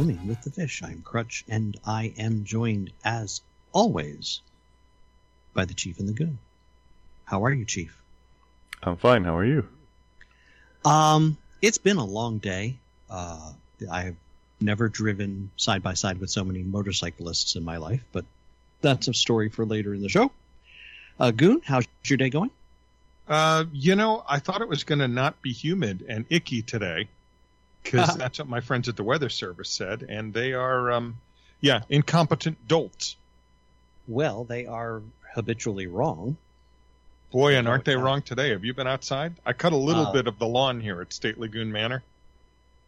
episode of Swimming with the Fish. I'm Crutch, and I am joined, as always, by the Chief and the Goon. How are you, Chief? I'm fine. How are you? Um, it's been a long day. Uh, I've never driven side by side with so many motorcyclists in my life, but that's a story for later in the show. Uh, Goon, how's your day going? Uh, you know, I thought it was going to not be humid and icky today because that's what my friends at the Weather Service said, and they are, um, yeah, incompetent dolts. Well, they are habitually wrong. Boy, and aren't they wrong today? Have you been outside? I cut a little Uh, bit of the lawn here at Stately Goon Manor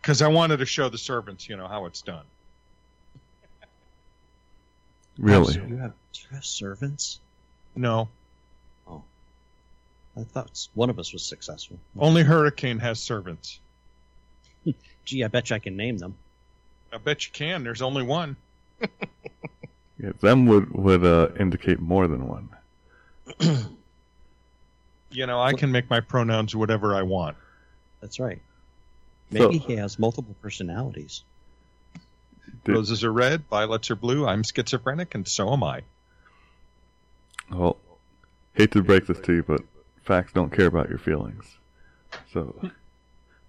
because I wanted to show the servants, you know, how it's done. Really? You have, do you have servants? No, Oh. I thought one of us was successful. only Hurricane has servants. Gee, I bet you I can name them. I bet you can. There's only one. Yeah, them would would uh, indicate more than one. You know, I can make my pronouns whatever I want. That's right. Maybe So- he has multiple personalities. Did- Roses are red, violets are blue. I'm schizophrenic, and so am I. Well, hate to break this to you, but facts don't care about your feelings. So,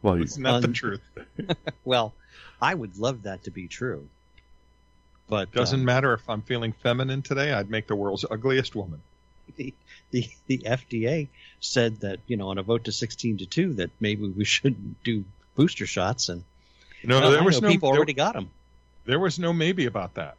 well, you, Isn't that the truth? Well, I would love that to be true. But Doesn't um, matter if I'm feeling feminine today. I'd make the world's ugliest woman. the, the the FDA said that you know on a vote to sixteen to two that maybe we shouldn't do booster shots and No, Well, there I was know no people there, already got them. there was no maybe about that.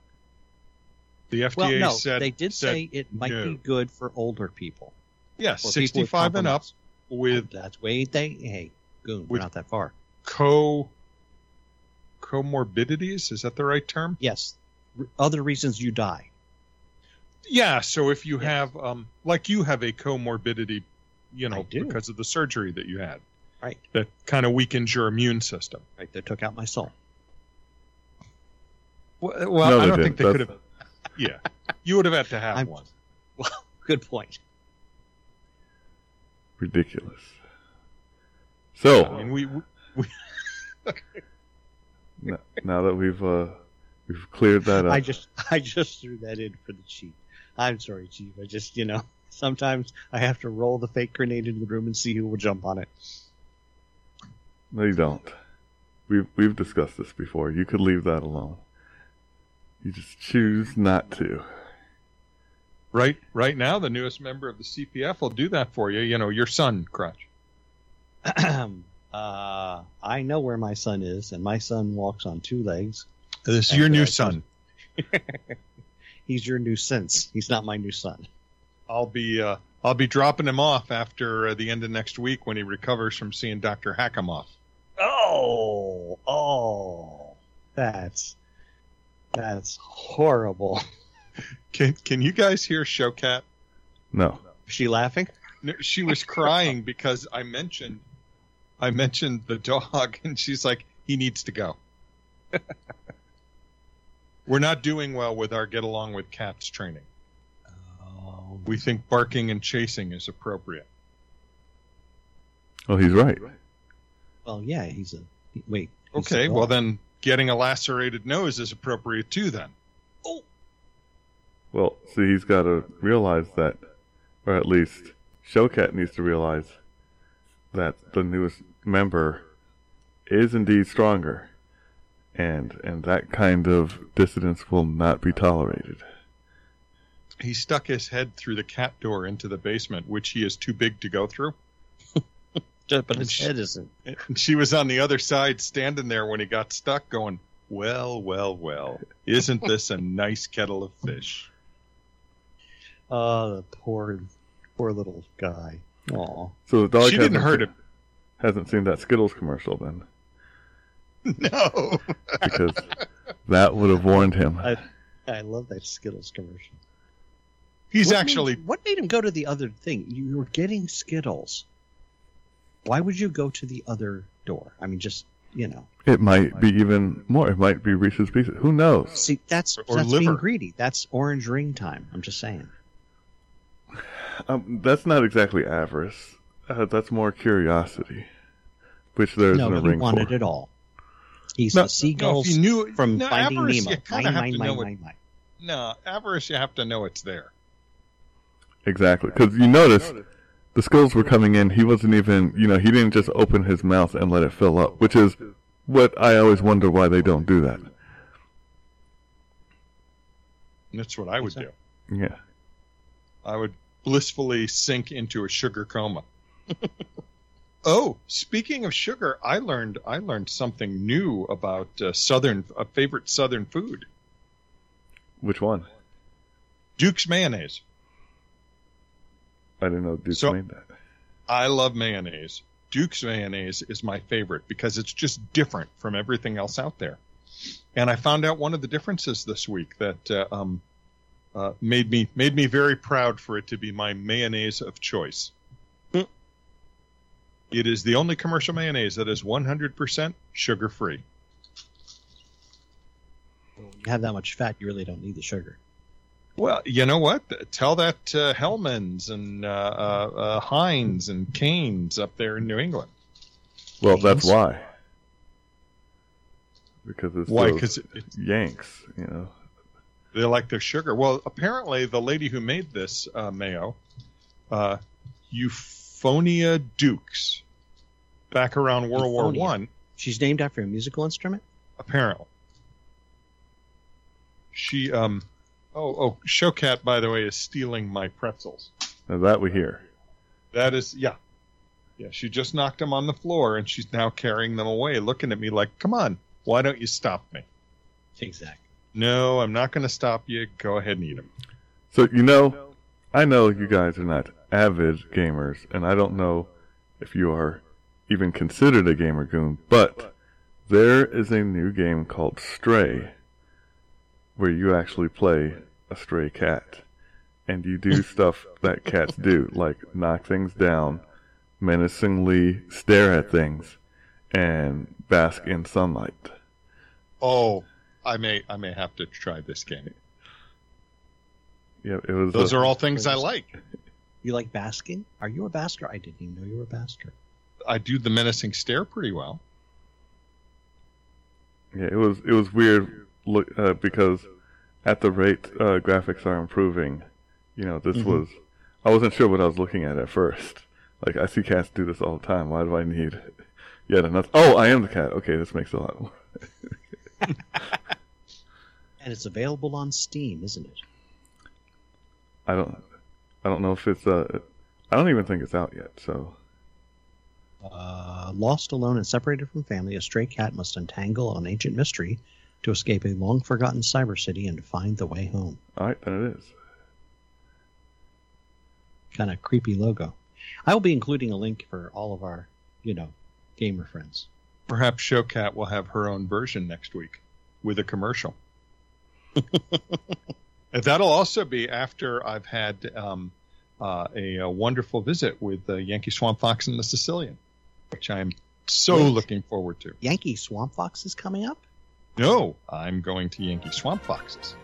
The FDA Well, no, said they did said, say it might no. be good for older people. yeah, or people with 65 and up compromise. with That's way they hey, goon, we're not that far. co comorbidities. Is that the right term? Yes, r- other reasons you die. Yeah. So if you Yes. have, um, like you have a comorbidity, you know, because of the surgery that you had, Right, that kind of weakens your immune system. right. They took out my soul. Well, well No, I don't think didn't. they could have. Yeah, you would have had to have I'm- one. Well, good point. ridiculous. I So, mean, we, we n- now that we've uh, we've cleared that up, I just I just threw that in for the chief. I'm sorry, chief. I just you know sometimes I have to roll the fake grenade into the room and see who will jump on it. no, you don't. We've we've discussed this before. You could leave that alone. You just choose not to. right right now the newest member of the CPF will do that for you. You know, your son, Crutch. uh, I know where my son is, and my son walks on two legs. This is your uh, new just- son. He's your new sense. He's not my new son. I'll be uh, I'll be dropping him off after uh, the end of next week when he recovers from seeing Doctor Hackamoff. Oh, oh, that's that's horrible. Can Can you guys hear Showcat? No. Is she laughing? No, She was crying because I mentioned I mentioned the dog, and she's like, he needs to go. We're not doing well with our get along with cats training. Oh, We think barking and chasing is appropriate. Oh, he's right. well, yeah. He's a wait. he's Okay, a well then getting a lacerated nose is appropriate too then. Oh. Well, see, he's got to realize that, or at least Showcat needs to realize that the newest member is indeed stronger, and and that kind of dissidence will not be tolerated. He stuck his head through the cat door into the basement, which he is too big to go through. Just- but his head isn't. And she was on the other side standing there when he got stuck going, Well, well, well, isn't this a nice kettle of fish? Oh, the poor, poor little guy. Aw. So the dog she didn't hasn't hurt seen- him. Hasn't seen that Skittles commercial then, No. because that would have warned him. I, I love that Skittles commercial. He's What actually made, what made him go to the other thing? You were getting Skittles. Why would you go to the other door? I mean, just you know. It might be even more. It might be Reese's Pieces. Who knows? See, that's Or that's liver. being greedy. That's orange ring time. I'm just saying. Um, that's not exactly avarice. Uh, that's more curiosity, which there's no, isn't a he ring wanted for. it all. He's No, the seagulls no, if you knew, from no, Finding avarice, Nemo. Mine, mine, mine, mine, mine. No, avarice, you have to know it's there. Exactly, because you notice the skulls were coming in. He wasn't even, you know, he didn't just open his mouth and let it fill up, which is what I always wonder why they don't do that. That's what I would do. Yeah. I would blissfully sink into a sugar coma. oh, speaking of sugar, I learned I learned something new about uh, southern a favorite southern food, Which one? Duke's mayonnaise. I didn't know Duke So- made that. I love mayonnaise. Duke's mayonnaise is my favorite because it's just different from everything else out there. And I found out one of the differences this week that uh, um, uh, made me made me very proud for it to be my mayonnaise of choice. Hmm. It is the only commercial mayonnaise that is 100% sugar free. When you have that much fat, you really don't need the sugar. Well, you know what? Tell that uh, Hellmann's and uh, uh, uh, Heinz and Cains up there in New England. Well, that's why. Because it's Why? those Because it, Yanks, you know. They like their sugar. Well, apparently, the lady who made this uh, mayo, uh, Euphonia Dukes, back around World War Euphonia. One, She's named after a musical instrument. apparently. She, um, oh, oh, Showcat, by the way, is stealing my pretzels. Now that we hear. That is, yeah, yeah. She just knocked them on the floor, and she's now carrying them away, looking at me like, "Come on, why don't you stop me?" Exactly. No, I'm not going to stop you. Go ahead and eat them. So, you know, I know you guys are not avid gamers, and I don't know if you are even considered a gamer goon, but there is a new game called Stray, where you actually play a stray cat, and you do stuff that cats do, like knock things down, menacingly stare at things, and bask in sunlight. Oh, I may, I may have to try this game. Yeah, it was. Those a- are all things I like. You like basking? Are you a basker? I didn't even know you were a basker. I do the menacing stare pretty well. Yeah, it was it was weird look uh, because at the rate uh, graphics are improving, you know, this Mhm. was I wasn't sure what I was looking at at first. Like I see cats do this all the time. Why do I need yet another? Oh, I am the cat. Okay, this makes a lot. More. And it's available on Steam, isn't it? I don't I don't know if it's uh I don't even think it's out yet. So Uh, lost, alone, and separated from family, a stray cat must untangle an ancient mystery to escape a long forgotten cyber city and find the way home. all right, then it is. Kind of creepy logo. I will be including a link for all of our, you know, gamer friends. Perhaps Showcat will have her own version next week with a commercial. And That'll also be after I've had um, uh, a, a wonderful visit with the Yankee Swamp Fox and the Sicilian, which I'm so Wait. looking forward to. Yankee Swamp Fox is coming up. No, I'm going to Yankee Swamp Foxes.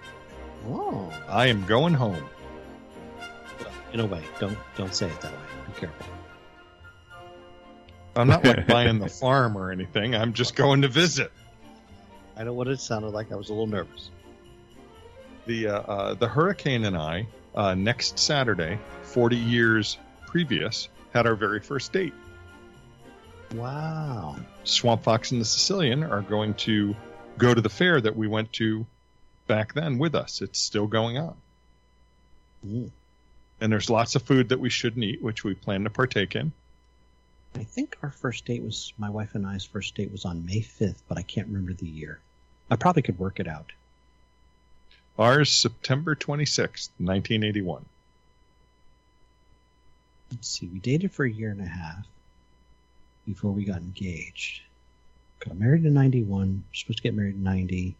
Oh, I am going home. well, in a way, don't don't say it that way. Be careful. I'm not like buying the farm or anything. I'm just going to visit. I know what it sounded like. I was a little nervous. the uh, uh, the hurricane and I uh, next Saturday, 40 years previous, had our very first date. Wow. Swamp Fox and the Sicilian are going to go to the fair that we went to back then with us. It's still going on, Mm. and there's lots of food that we shouldn't eat, which we plan to partake in. I think our first date was my wife and I's first date was on May 5th, but I can't remember the year. I probably could work it out. Ours September 26th, 1981. Let's see. We dated for a year and a half before we got engaged. Got married in 91. Supposed to get married in 90.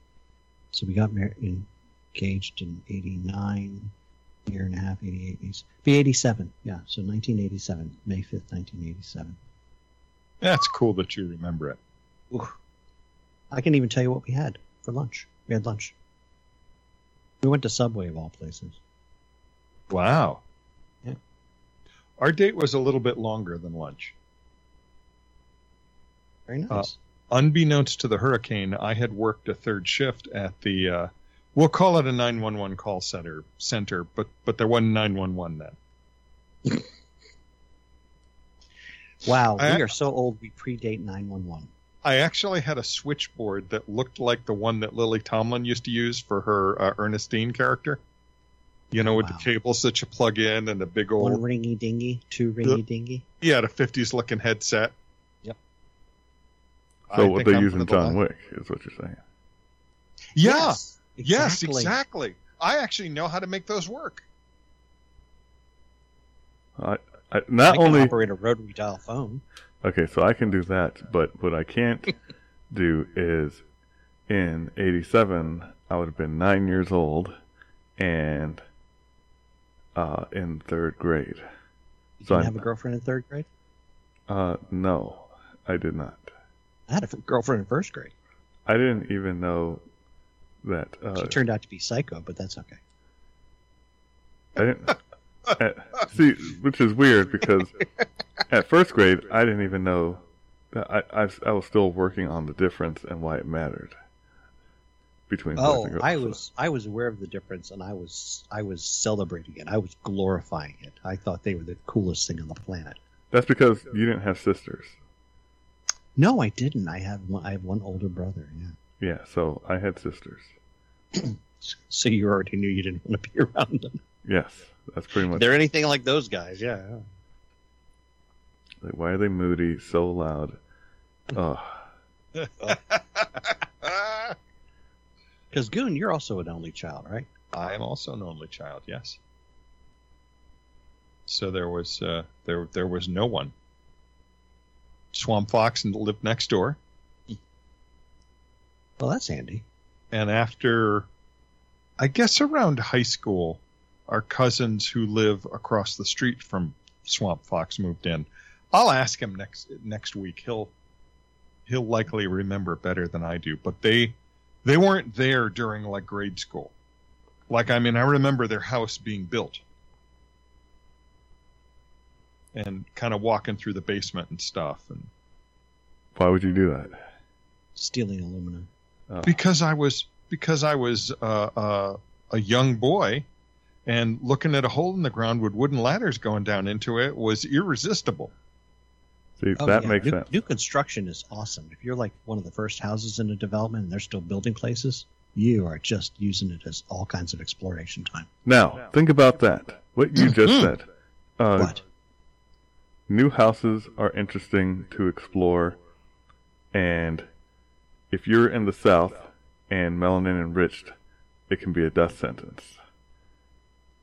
So we got married engaged in 89. Year and a half, 88. 80, be 87. Yeah. So 1987, May 5th, 1987. That's cool that you remember it. Oof. I can even tell you what we had for lunch. We had lunch. We went to Subway of all places. Wow. Yeah. Our date was a little bit longer than lunch. Very nice. Uh, unbeknownst to the hurricane, I had worked a third shift at the. Uh, we'll call it a 911 call center, center, but but there wasn't 911 then. Wow, I- we are so old we predate 911. I actually had a switchboard that looked like the one that Lily Tomlin used to use for her uh, Ernestine character. You know, with Wow. the cables that you plug in and the big One old ringy dingy, two ringy dingy. yeah, the 50s looking headset. Yep. So I what they I'm use in John Wick is what you're saying. Yeah. Yes, Yes, exactly. I actually know how to make those work. I, I I not can only operate a rotary dial phone. okay, so I can do that, but what I can't do is in '87 I would have been nine years old and uh, in third grade. You So didn't I'm- have a girlfriend in third grade? Uh, no, I did not. I had a girlfriend in first grade. I didn't even know that. Uh, She turned out to be psycho, but that's okay. I didn't. uh, see, which is weird because at first grade I didn't even know that I, I I was still working on the difference and why it mattered between Oh, and girls. I So- was I was aware of the difference, and I was I was celebrating it. I was glorifying it. I thought they were the coolest thing on the planet. That's because you didn't have sisters. No, I didn't. I have one, I have one older brother. Yeah. Yeah, so I had sisters. So you already knew you didn't want to be around them. Yes, that's pretty much. they're anything like those guys, yeah. Like, why are they moody, so loud? Oh, Because Goon, you're also an only child, right? I am also an only child. Yes. So there was uh, there there was no one. Swamp Fox and lived next door, Well, that's handy. and after, I guess around high school, our cousins who live across the street from Swamp Fox moved in. I'll ask him next next week. He'll he'll likely remember better than I do. But they they weren't there during like grade school. Like I mean, I remember their house being built and kind of walking through the basement and stuff and why would you do that? Stealing aluminum. Oh, because I was because I was uh, uh, a young boy, and looking at a hole in the ground with wooden ladders going down into it was irresistible. see, Oh, that yeah. makes new, sense. New construction is awesome. If you're like one of the first houses in a development and they're still building places, you are just using it as all kinds of exploration time. Now, think about that. What you just said. Uh, What? new houses are interesting to explore and if you're in the south and melanin enriched it can be a death sentence.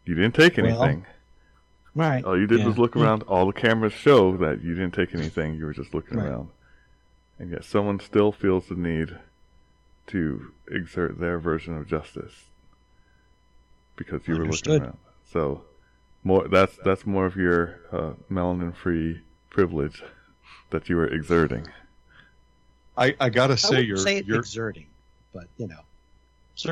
You didn't take Well, anything. Right. all you did yeah. was look around. All the cameras show that you didn't take anything. You were just looking Right. around. And yet someone still feels the need to exert their version of justice because you were looking around. So more that's that's more of your uh, melanin free privilege that you were exerting I, I gotta I say you're say you're exerting, but you know.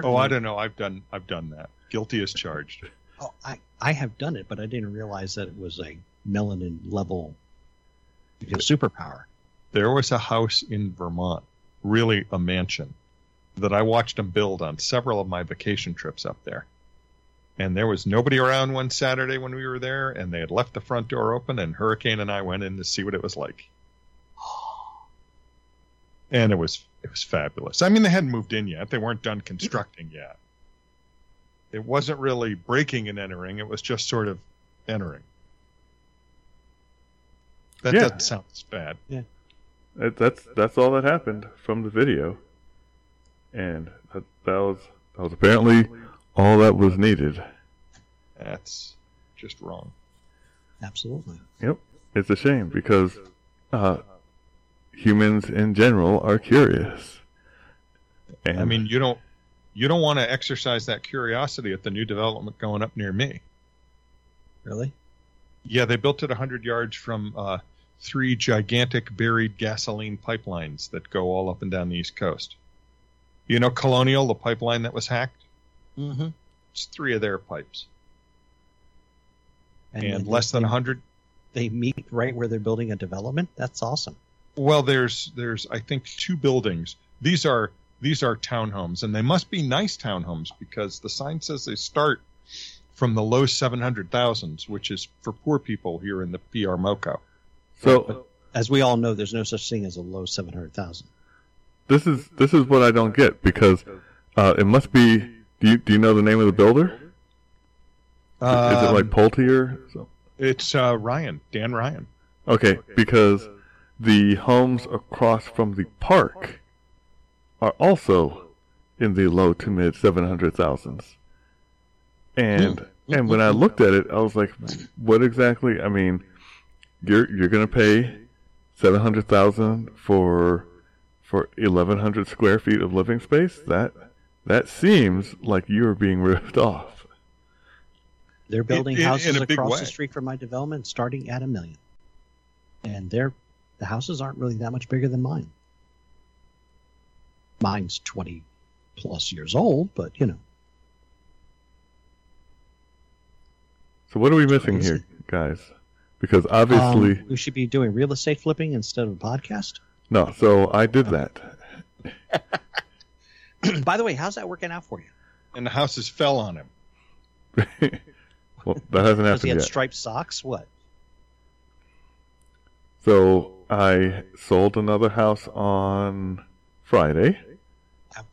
oh I don't know I've done I've done that guilty as charged. Oh, I, I have done it, but I didn't realize that it was a melanin level you know, superpower. There was a house in Vermont, really a mansion, that I watched them build on several of my vacation trips up there. And there was nobody around one Saturday when we were there, and they had left the front door open, and Hurricane and I went in to see what it was like. And it was it was fabulous. I mean, they hadn't moved in yet; they weren't done constructing yet. It wasn't really breaking and entering; it was just sort of entering. That Yeah. doesn't sound as bad. That, that's that's all that happened from the video, and that, that was that was apparently all that was needed. That's just wrong. Absolutely. Yep, it's a shame because uh, humans in general are curious. And I mean, you don't you don't want to exercise that curiosity at the new development going up near me. Really? Yeah, they built it 100 yards from uh, three gigantic buried gasoline pipelines that go all up and down the East Coast. You know Colonial, the pipeline that was hacked? Mm-hmm. It's three of their pipes. And, then less than they, 100 They meet right where they're building a development. That's awesome. Well, there's there's I think two buildings. These are these are townhomes, and they must be nice townhomes because the sign says they start from the low seven hundred thousands, which is for poor people here in the PR MoCo. So As we all know, there's no such thing as a low 700,000. this is this is what I don't get because uh, it must be. Do you do you know the name of the builder? is it like Um, Pulte or so? it's uh, Ryan Dan Ryan? Okay, because the homes across from the park are also in the low to mid seven hundred thousands. And and when I looked at it, I was like, what exactly? I mean, you're you're gonna pay seven hundred thousand for for eleven hundred square feet of living space? That that seems like you're being ripped off. They're building in- in houses a big across way. the street from my development starting at a million. And they're the houses aren't really that much bigger than mine. Mine's 20 plus years old, but you know. So what are we missing Crazy. here, guys? Because obviously Um, we should be doing real estate flipping instead of a podcast. no. So I did that. By the way, how's that working out for you? And the houses fell on him. well, that hasn't Because he had yet. striped socks? What? So I sold another house on Friday.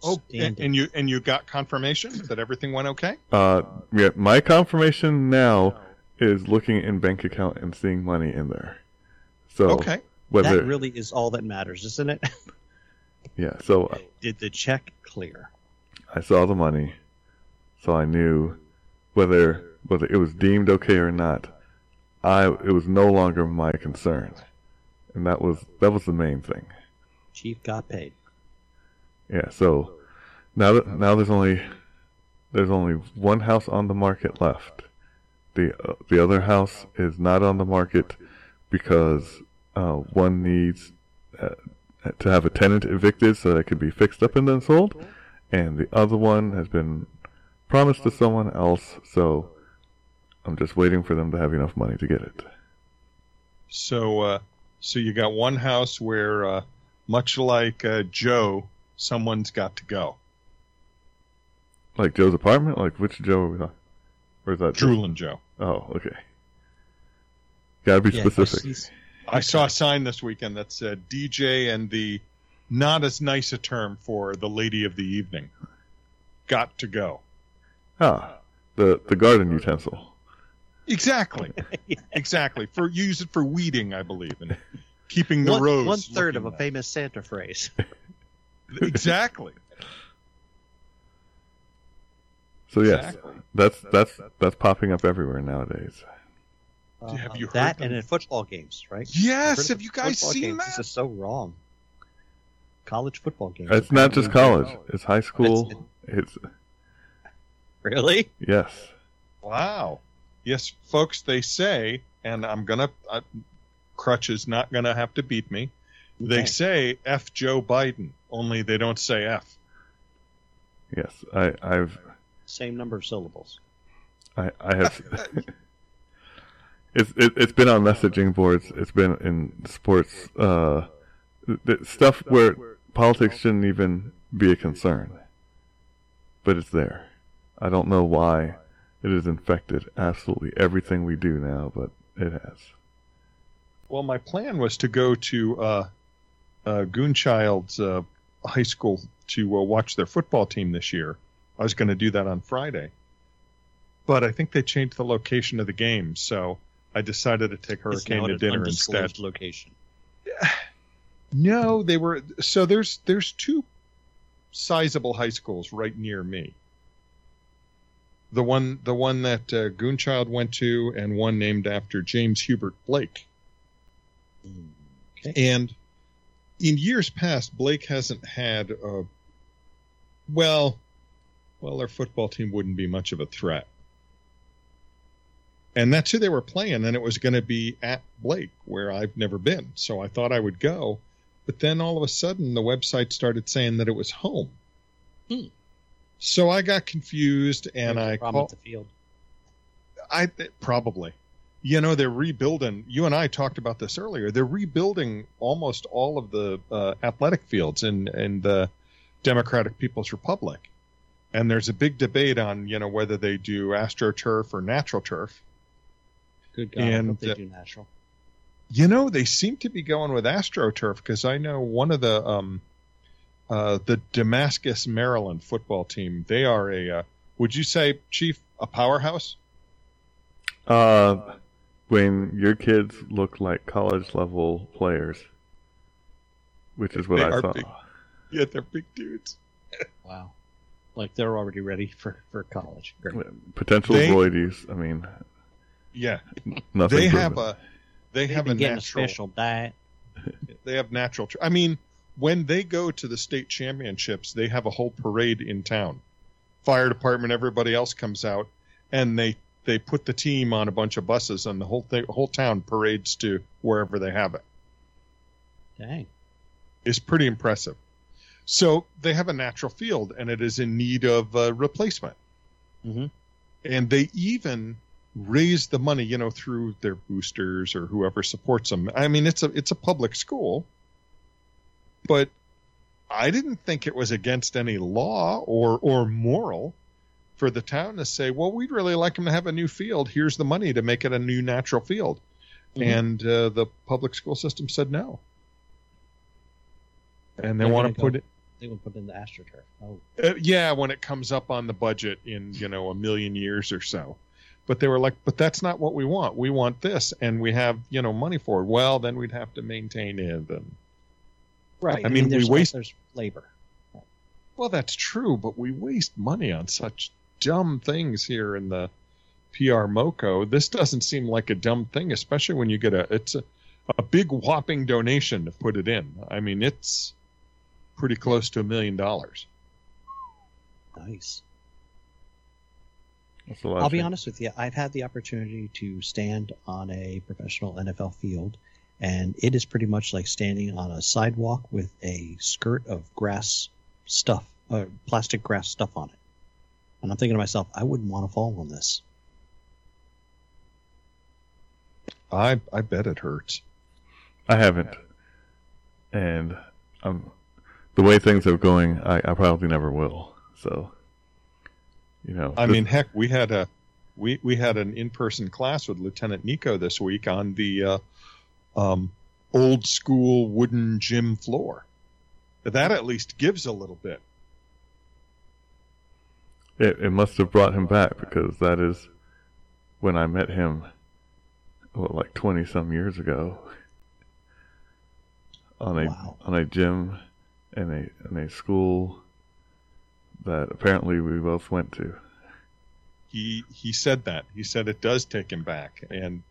Oh, and, and you and you got confirmation that everything went okay. Uh, yeah, my confirmation now is looking in bank account and seeing money in there. So Okay. whether that really is all that matters, isn't it? yeah, so Did the check clear? I saw the money, so I knew whether whether it was deemed okay or not. I it was no longer my concern, and that was that was the main thing. Chief got paid. Yeah, so now that now there's only there's only one house on the market left. The uh, the other house is not on the market because uh, one needs uh, to have a tenant evicted so that it could be fixed up and then sold, and the other one has been promised to someone else. So I'm just waiting for them to have enough money to get it. So uh, so you got one house where uh, much like uh, Joe, someone's got to go. Like Joe's apartment, like which Joe are we talking? Or is that Drooling Joe. Oh, okay. Gotta be Yeah, specific. he's- I saw a sign this weekend that said DJ and the not as nice a term for the lady of the evening. Got to go. Ah, the the garden utensil. Exactly. exactly. For use it for weeding, I believe, and keeping the one, rows. one third of a looking famous Santa phrase. Exactly. So yes, Exactly. that's that's that's popping up everywhere nowadays. Uh, Have you heard that them? and in football games, right? Yes. Have you guys seen games? that? This is so wrong. College football games. It's not just probably- college; it's high school. It's Really? yes. Wow. Yes, folks, they say, and I'm going to, uh, Crutch is not going to have to beat me. They Okay. say F Joe Biden, only they don't say F. Yes, I, I've Same number of syllables. I, I have. it's it, it's been on messaging boards. It's been in sports uh, th- th- stuff where politics shouldn't even be a concern, but it's there. I don't know why it has infected absolutely everything we do now, but it has. Well, my plan was to go to uh, uh, Goonchild's uh, high school to uh, watch their football team this year. I was going to do that on Friday, but I think they changed the location of the game, so I decided to take Hurricane to dinner instead. undisclosed location. No, they were so there's there's two sizable high schools right near me. The one the one that uh, Goonchild went to, and one named after James Hubert Blake. Okay. And in years past, Blake hasn't had a well, well, their football team wouldn't be much of a threat. And that's who they were playing, and it was going to be at Blake, where I've never been. So I thought I would go, but then all of a sudden the website started saying that it was home. Hmm. So I got confused, and I called. the field. I probably, you know they're rebuilding. You and I talked about this earlier. They're rebuilding almost all of the uh, athletic fields in in the Democratic People's Republic, and there's a big debate on you know whether they do astroturf or natural turf. Good God, I And, they uh, do natural. You know, they seem to be going with AstroTurf because I know one of the um, uh, the Damascus, Maryland football team. They are a uh, would you say, Chief, a powerhouse? Uh, when your kids look like college level players, which is what They I are saw. big. Yeah, they're big dudes. Wow. Like they're already ready for, for college. Great. Potential They- roidies. I mean, Yeah, nothing. they have a they They've have a been getting natural a special diet. they have natural. tr- I mean, when they go to the state championships, they have a whole parade in town. Fire department, everybody else comes out, and they they put the team on a bunch of buses, and the whole thing, whole town parades to wherever they have it. Dang. It's pretty impressive. So they have a natural field, and it is in need of uh, replacement. Mhm. And they even raise the money, you know, through their boosters or whoever supports them. I mean, it's a it's a public school, but I didn't think it was against any law or or moral for the town to say, well, we'd really like them to have a new field. Here's the money to make it a new natural field. Mhm. And uh, the public school system said no. And they They're want to put go- it, They would put in the astroturf. Oh, uh, yeah, when it comes up on the budget in you know a million years or so. But they were like, but that's not what we want. We want this, and we have you know money for it. Well, then we'd have to maintain it, and right. I mean, we there's, waste- there's labor. well, that's true. But we waste money on such dumb things here in the PR MoCo. This doesn't seem like a dumb thing, especially when you get a it's a, a big whopping donation to put it in. I mean, it's pretty close to a million dollars. Nice. That's a lot I'll be honest with you. I've had the opportunity to stand on a professional NFL field, and it is pretty much like standing on a sidewalk with a skirt of grass stuff, uh, plastic grass stuff on it. And I'm thinking to myself, I wouldn't want to fall on this. I I bet it hurts. I haven't, and um, the way things are going, I, I probably never will. So, you know, I this- mean, heck, we had a we we had an in person class with Lieutenant Nico this week on the uh, um, old school wooden gym floor. That at least gives a little bit. it, it must have brought him back because that is when I met him, what, like twenty some years ago, on a Wow. on a gym in a in a school that apparently we both went to. He he said that. He said it does take him back, and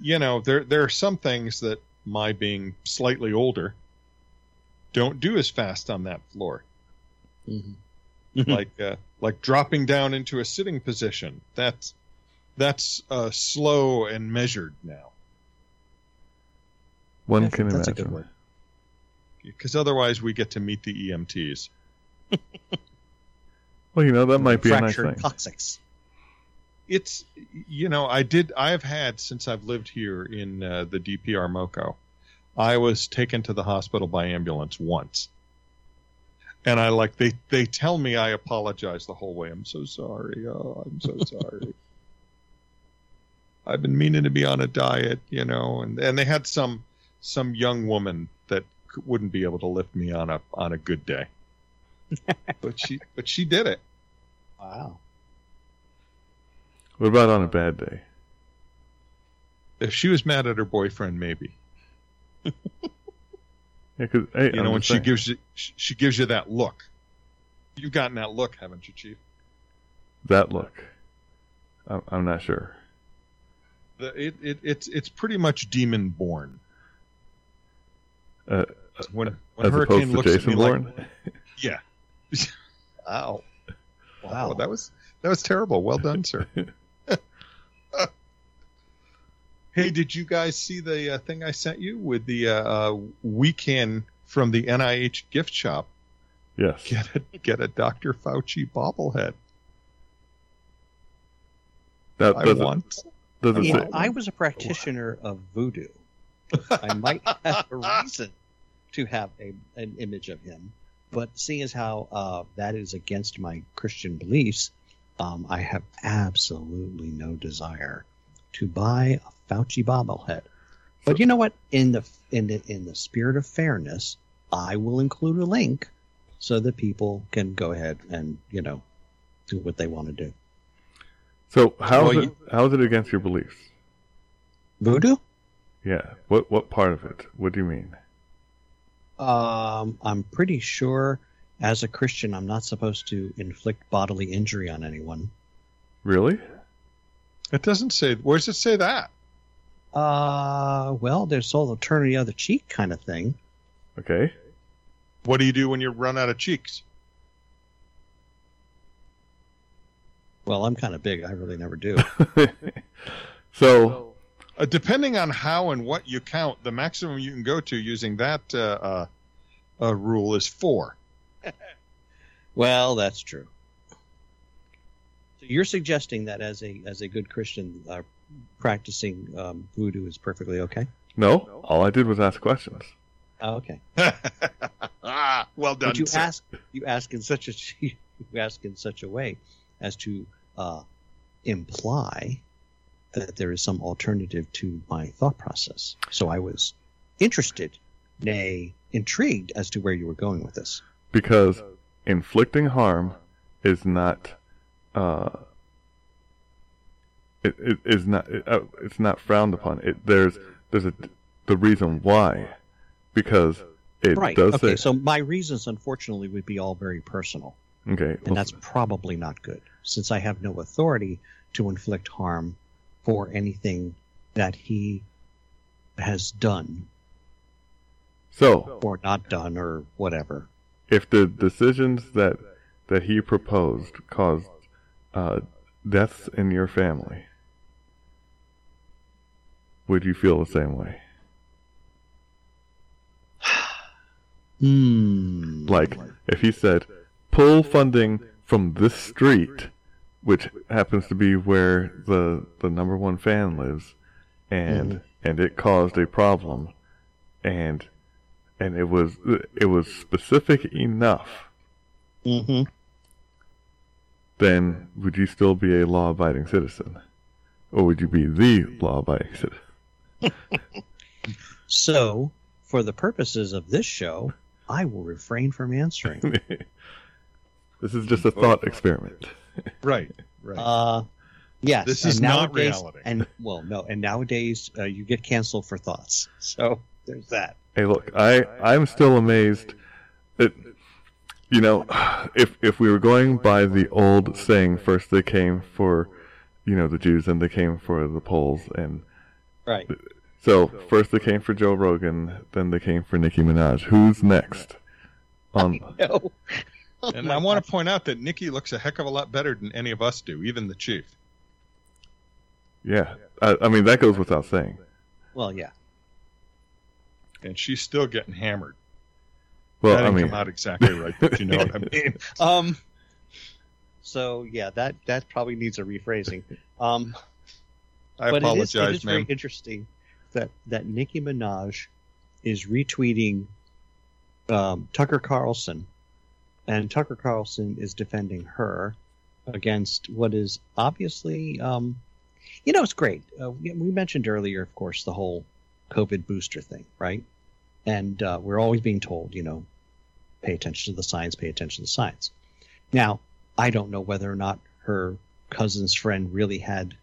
you know there there are some things that my being slightly older don't do as fast on that floor. Mm-hmm. like uh, like dropping down into a sitting position. That's that's uh, slow and measured now, One I can think that's a imagine. good word. because otherwise we get to meet the EMTs. Well, you know that might be a nice Fractured thing. coccyx. It's you know I did I have had since I've lived here in uh, the DPR MoCo, I was taken to the hospital by ambulance once. And I like they they tell me I apologize the whole way. I'm so sorry. Oh, I'm so sorry. I've been meaning to be on a diet, you know, and and they had some some young woman that wouldn't be able to lift me on a on a good day. but she but she did it. Wow. What about on a bad day? If she was mad at her boyfriend, maybe. Yeah, 'cause, hey, You I'm know, when just she saying. gives you she she gives you that look. You've gotten that look, haven't you, Chief? that look, I'm, I'm not sure. The, it, it it's it's pretty much demon born. Uh, When when as Hurricane opposed to looks at Jason me Bourne. like, yeah. Ow. Wow. Oh, that was that was terrible. Well done, sir. Hey, did you guys see the uh, thing I sent you with the uh, uh, weekend from the NIH gift shop? yes. Get a get a Dr. Fauci bobblehead. That I want. Does it You say? I was a practitioner of voodoo. I might have a reason to have a, an image of him, but seeing as how uh, that is against my Christian beliefs, um, I have absolutely no desire to buy a Fauci bobblehead. But you know what? In the in the in the spirit of fairness, I will include a link so that people can go ahead and you know do what they want to do. So how Well, is it? you- How is it against your beliefs? Voodoo? Yeah. What what part of it? What do you mean? Um, I'm pretty sure as a Christian, I'm not supposed to inflict bodily injury on anyone. Really? It doesn't say. Where does it say that? Uh, well, there's all the turn the other cheek kind of thing. Okay. What do you do when you run out of cheeks? Well, I'm kind of big. I really never do. so Uh, depending on how and what you count, the maximum you can go to using that uh, uh, uh, rule is four. well, that's true. So you're suggesting that as a as a good Christian, uh, practicing um, voodoo is perfectly okay? no, all I did was ask questions. Oh, okay. ah, well done. But you sir. ask you ask in such a you ask in such a way as to uh, imply that there is some alternative to my thought process. So I was interested, nay, intrigued as to where you were going with this. because inflicting harm is not uh it, it is not it, uh, it's not frowned upon it there's there's a the reason why because it right. does Okay. So my reasons, unfortunately, would be all very personal, okay and well, that's probably not good, since I have no authority to inflict harm for anything that he has done so or not done or whatever. if the decisions that that he proposed caused uh deaths in your family would you feel the same way Hmm. Like, if he said, pull funding from this street, which happens to be where the the number one fan lives, and and it caused a problem, and and it was it was specific enough, hmm then would you still be a law abiding citizen, or would you be the law abiding citizen? So, for the purposes of this show, I will refrain from answering. this is just a thought experiment. right, right. Uh, yes, This and is not nowadays- reality. And well, no, and nowadays uh, you get canceled for thoughts. So there's that. Hey, look, I I'm still amazed that you know if if we were going by the old saying, first they came for you know the Jews, and they came for the Poles, and Right. so first they came for Joe Rogan, then they came for Nicki Minaj. Who's next? On No. and I want to point out that Nicki looks a heck of a lot better than any of us do, even the chief. yeah, I, I mean that goes without saying. Well, yeah. And she's still getting hammered. Well, that I didn't mean, come out exactly right, but you know what I mean. Um. So yeah, that that probably needs a rephrasing. Um. I but apologize, it is, it is very interesting that that Nicki Minaj is retweeting um, Tucker Carlson, and Tucker Carlson is defending her against what is obviously, um, you know, it's great. Uh, we, we mentioned earlier, of course, the whole COVID booster thing, right? And uh, we're always being told, you know, pay attention to the science, pay attention to the science. Now, I don't know whether or not her cousin's friend really had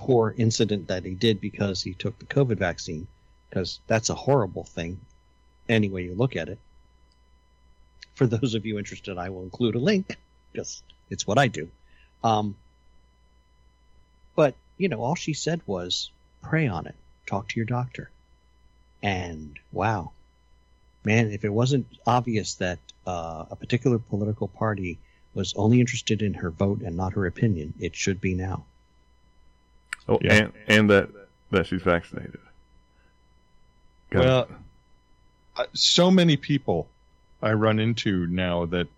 poor incident that he did because he took the COVID vaccine, because that's a horrible thing, any way you look at it. For those of you interested, I will include a link because it's what I do. Um, but you know, all she said was pray on it, talk to your doctor, and wow, man, if it wasn't obvious that uh, a particular political party was only interested in her vote and not her opinion, it should be now. Oh, Yeah. and and that that she's vaccinated. Got. Well, uh, so many people I run into now that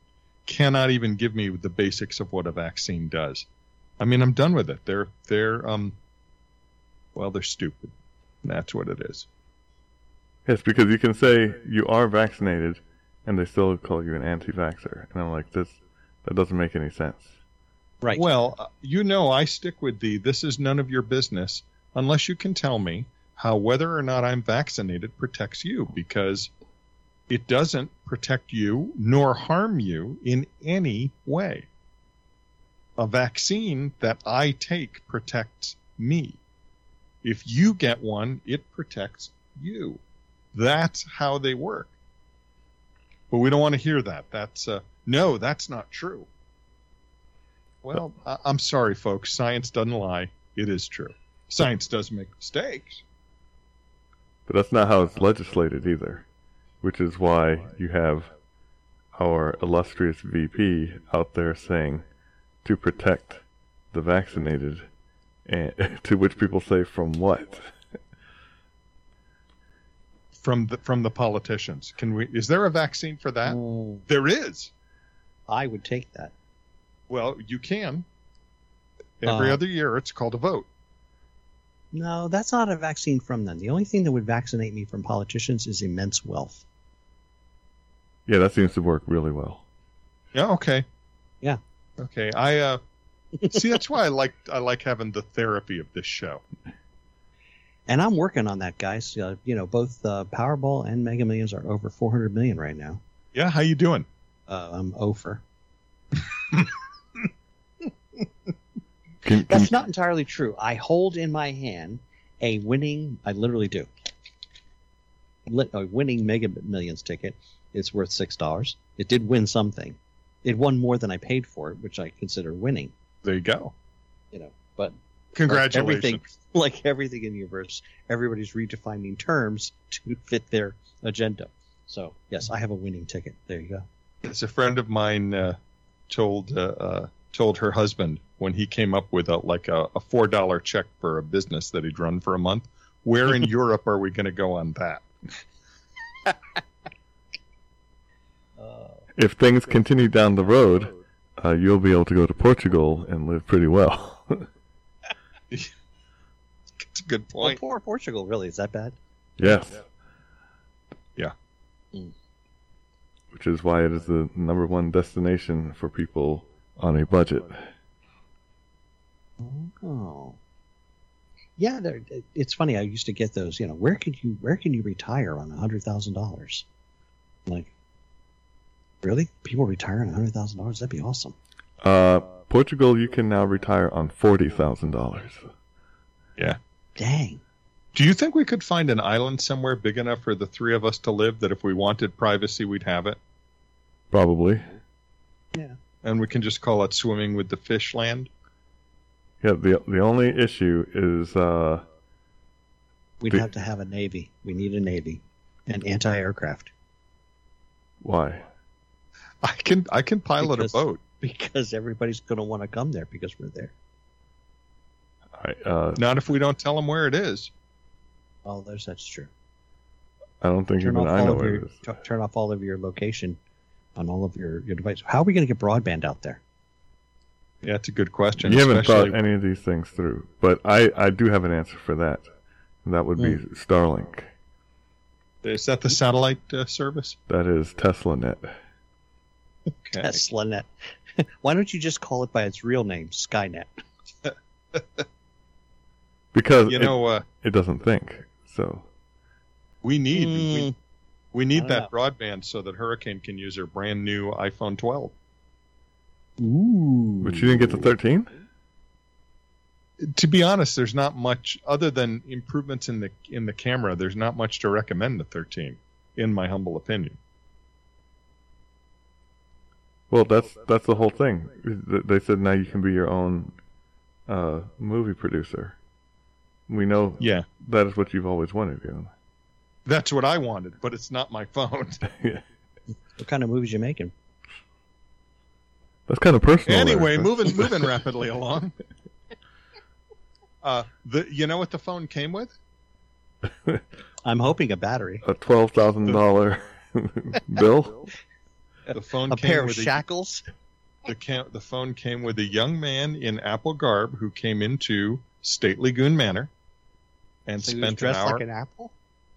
cannot even give me the basics of what a vaccine does. I mean, I'm done with it. They're they're um Well, they're stupid. That's what it is. Yes, because you can say you are vaccinated, and they still call you an anti-vaxxer, and I'm like, this that doesn't make any sense. Right. Well, uh, you know, I stick with the this is none of your business unless you can tell me how whether or not I'm vaccinated protects you because it doesn't protect you nor harm you in any way. A vaccine that I take protects me. If you get one, it protects you. That's how they work. But we don't want to hear that. That's uh, no, that's not true. Well, I- I'm sorry, folks. Science doesn't lie. It is true. Science does make mistakes. But that's not how it's legislated either, which is why you have our illustrious VP out there saying to protect the vaccinated, and to which people say from what? From the from the politicians, can we? Is there a vaccine for that? There is. I would take that. Well, you can. Every Uh, other year, it's called a vote. No, that's not a vaccine from them. The only thing that would vaccinate me from politicians is immense wealth. Yeah, that seems to work really well. Yeah. Okay. Yeah. Okay. I uh, see. That's why I like I like having the therapy of this show. And I'm working on that, guys. Uh, you know, both uh, Powerball and Mega Millions are over 400 million right now. Yeah. How you doing? Uh, I'm over. Can, can, That's not entirely true. I hold in my hand a winning. I literally do, a winning Mega Millions ticket. It's worth six dollars. It did win something. It won more than I paid for it, which I consider winning. There you go. You know, but Congratulations. Like everything, like everything in the universe, everybody's redefining terms to fit their agenda. So yes, I have a winning ticket. There you go. It's a friend of mine uh, told uh, uh, told her husband when he came up with a like a, a four dollar check for a business that he'd run for a month, where in Europe are we going to go on that? Uh, if things continue down the road, uh, you'll be able to go to Portugal and live pretty well. It's a good well, point. poor Portugal, really, is that bad? yes. Yeah. Mm. Which is why it is the number one destination for people on a budget. Oh, yeah. they're- It's funny. I used to get those. You know, where could you where can you retire on a hundred thousand dollars? Like, really? People retire on a hundred thousand dollars? That'd be awesome. Uh, Portugal, you can now retire on forty thousand dollars. Yeah. Dang. Do you think we could find an island somewhere big enough for the three of us to live that if we wanted privacy, we'd have it? Probably. Yeah. And we can just call it swimming with the fish land? Yeah. the The only issue is uh, We'd The- have to have a navy. We need a navy and anti-aircraft why. I can I can pilot Because- a boat. because everybody's going to want to come there because we're there. I uh, Not if we don't tell them where it is. Oh, there's that's true. I don't think Turn even off I know where your it is. t- turn off all of your location on all of your your devices. How are we going to get broadband out there? Yeah, it's a good question. You haven't thought any of these things through, but I, I do have an answer for that. And that would be Hmm. Starlink. Is that the satellite uh, service? That is TeslaNet. Okay. TeslaNet. Why don't you just call it by its real name, Skynet? Because You it, know, uh, it doesn't think. So we need we, Mm, we I need don't that broadband so that Hurricane can use her brand new iPhone 12. Ooh. but you didn't get the 13? To be honest, there's not much other than improvements in the in the camera. There's not much to recommend the 13, in my humble opinion. Well, that's that's the whole thing. They said now you can be your own uh, movie producer. We know Yeah, that is what you've always wanted, you that's what I wanted, but it's not my phone. What kind of movies you making? That's kind of personal. there. anyway, moving moving rapidly along. Uh, the you know what the phone came with? I'm hoping a battery, a twelve thousand dollar bill. The phone a came pair of with a, shackles. the, ca- the phone came with a young man in Apple garb who came into Stately Goon Manor and So he was spent an hour like an apple.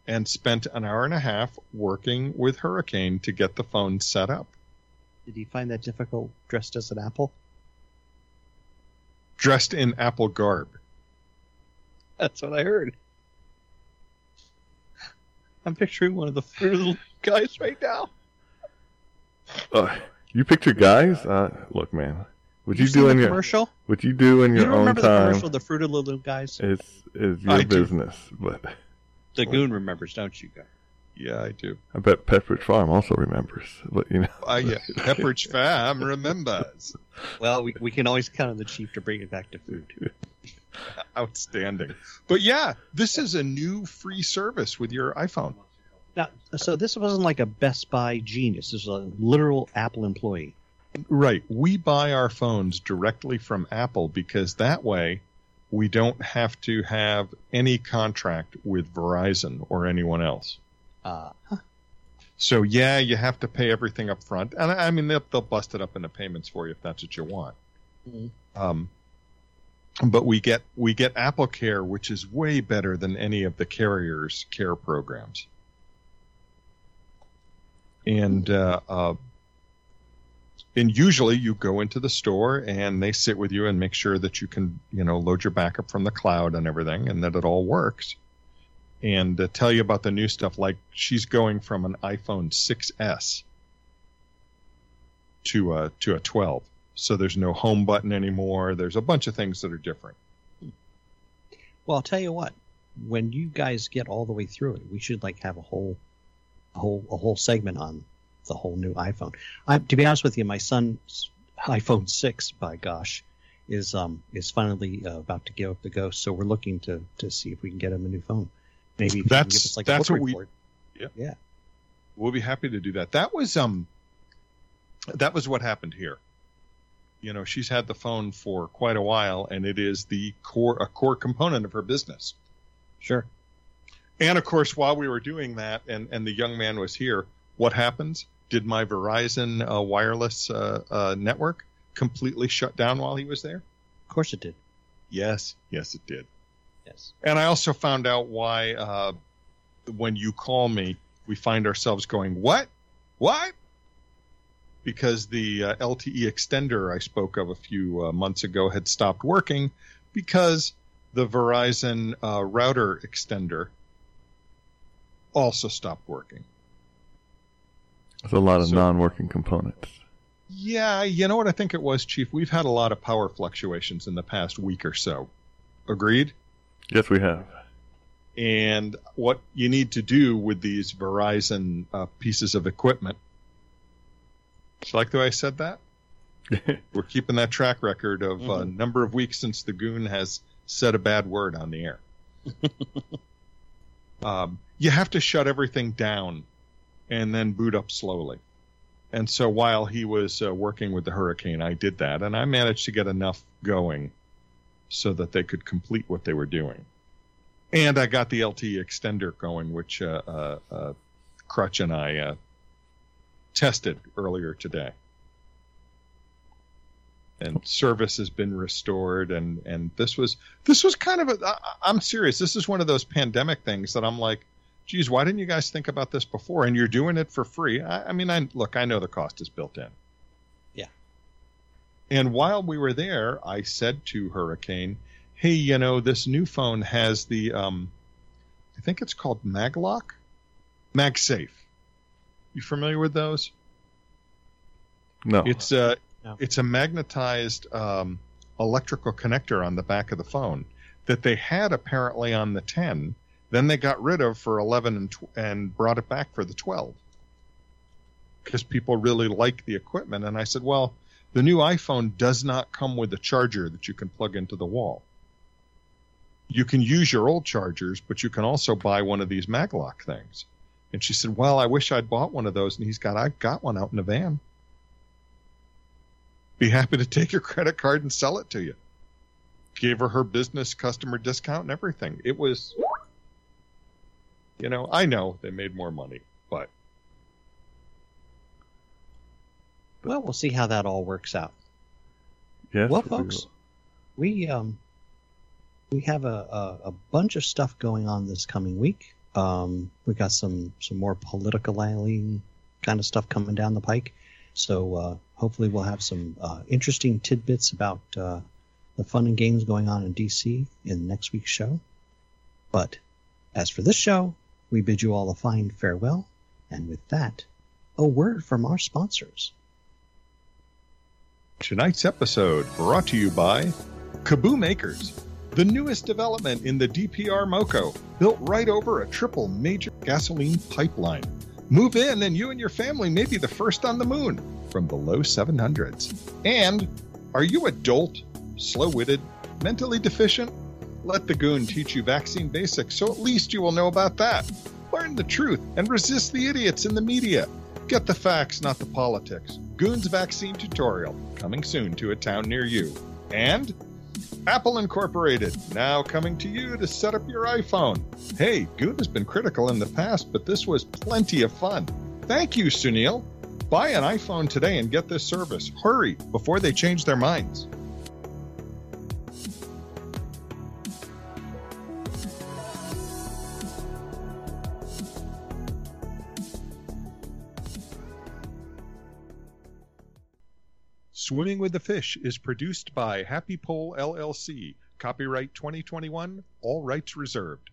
and spent an hour and a half working with Hurricane to get the phone set up. Did he find that difficult dressed as an apple? Dressed in Apple garb. That's what I heard. I'm picturing one of the little guys right now. Uh, you picture guys? Uh, look, man. What you, seen do in your commercial? what you do in You your don't own remember the time commercial, the Fruit of the Little guys? is is your I do. business. But The Goon remembers, don't you, guy? Yeah, I do. I bet Pepperidge Farm also remembers. But you know, I yeah, Pepperidge Farm remembers. Well, we, we can always count on the chief to bring it back to food. Outstanding. But yeah, this is a new free service with your iPhone. Now, so this wasn't like a Best Buy genius. This was a literal Apple employee. Right. We buy our phones directly from Apple because that way we don't have to have any contract with Verizon or anyone else. Uh, So yeah, you have to pay everything up front, and I mean they'll, they'll bust it up into payments for you if that's what you want. Mhm. Um, but we get we get Apple Care, which is way better than any of the carriers' care programs. And uh, uh, and usually you go into the store and they sit with you and make sure that you can you know load your backup from the cloud and everything, and that it all works and uh, tell you about the new stuff. Like she's going from an iPhone 6s to a to a 12, so there's no home button anymore. There's a bunch of things that are different. well, I'll tell you what. When you guys get all the way through it, we should like have a whole, a whole, a whole segment on the whole new iPhone. I, to be honest with you, my son's iPhone six, by gosh, is um is finally uh, about to give up the ghost. So we're looking to to see if we can get him a new phone. Maybe if you can That's- give us like that's what we- report. We'll be happy to do that. That was um that was what happened here. You know, she's had the phone for quite a while, and it is the core a core component of her business. Sure. And of course, while we were doing that, and and the young man was here, what happens? Did my Verizon uh, wireless uh, uh, network completely shut down while he was there? Of course it did. Yes, yes, it did. Yes. And I also found out why uh, when you call me, we find ourselves going, "What? What?" Because the uh, LTE extender I spoke of a few uh, months ago had stopped working because the Verizon uh, router extender also stopped working. there's a lot of So- non-working components. Yeah, you know what I think it was, Chief? We've had a lot of power fluctuations in the past week or so. Agreed? Yes, we have. and what you need to do with these Verizon uh, pieces of equipment. Do you like the way I said that? We're keeping that track record of a Mhm. number of weeks since the goon has said a bad word on the air. um, you have to shut everything down and then boot up slowly. And so while he was uh, working with the hurricane, I did that, and I managed to get enough going so that they could complete what they were doing. And I got the LTE extender going, which uh, uh, uh, Crutch and I uh, tested earlier today. And service has been restored, and and this was this was kind of a. I, I'm serious. This is one of those pandemic things that I'm like, geez, why didn't you guys think about this before? And you're doing it for free. I, I mean, I look, I know the cost is built in. Yeah. And while we were there, I said to Hurricane, hey, you know, this new phone has the, um, I think it's called MagLock, MagSafe. You familiar with those? No. It's a, No. it's a magnetized um, electrical connector on the back of the phone that they had apparently on the 10. Then they got rid of for 11 and tw- and brought it back for the 12 because people really like the equipment. And I said, well, the new iPhone does not come with a charger that you can plug into the wall. You can use your old chargers, but you can also buy one of these Maglock things. And she said, well, I wish I'd bought one of those. And he's got, I got one out in the van. Be happy to take your credit card and sell it to you. Gave her her business customer discount and everything. It was, you know, I know they made more money, but Well, we'll see how that all works out. yes, well, folks, will. we um we have a, a, a bunch of stuff going on this coming week. Um, we got some some more political kind of stuff coming down the pike. So uh, hopefully we'll have some uh, interesting tidbits about uh, the fun and games going on in DC in next week's show. But as for this show, we bid you all a fine farewell, and with that, a word from our sponsors. Tonight's episode brought to you by Kaboom Makers, the newest development in the DPR MoCo, built right over a triple major gasoline pipeline. Move in, and you and your family may be the first on the moon from the low 700s. And are you a dolt, slow witted, mentally deficient? Let the goon teach you vaccine basics so at least you will know about that. Learn the truth and resist the idiots in the media. Get the facts, not the politics. Goon's vaccine tutorial coming soon to a town near you. And Apple Incorporated, now coming to you to set up your iPhone. Hey, Goon has been critical in the past, but this was plenty of fun. Thank you, Sunil. Buy an iPhone today and get this service. Hurry before they change their minds. Swimming with the Fish is produced by Happy Pole LLC. Copyright 2021, all rights reserved.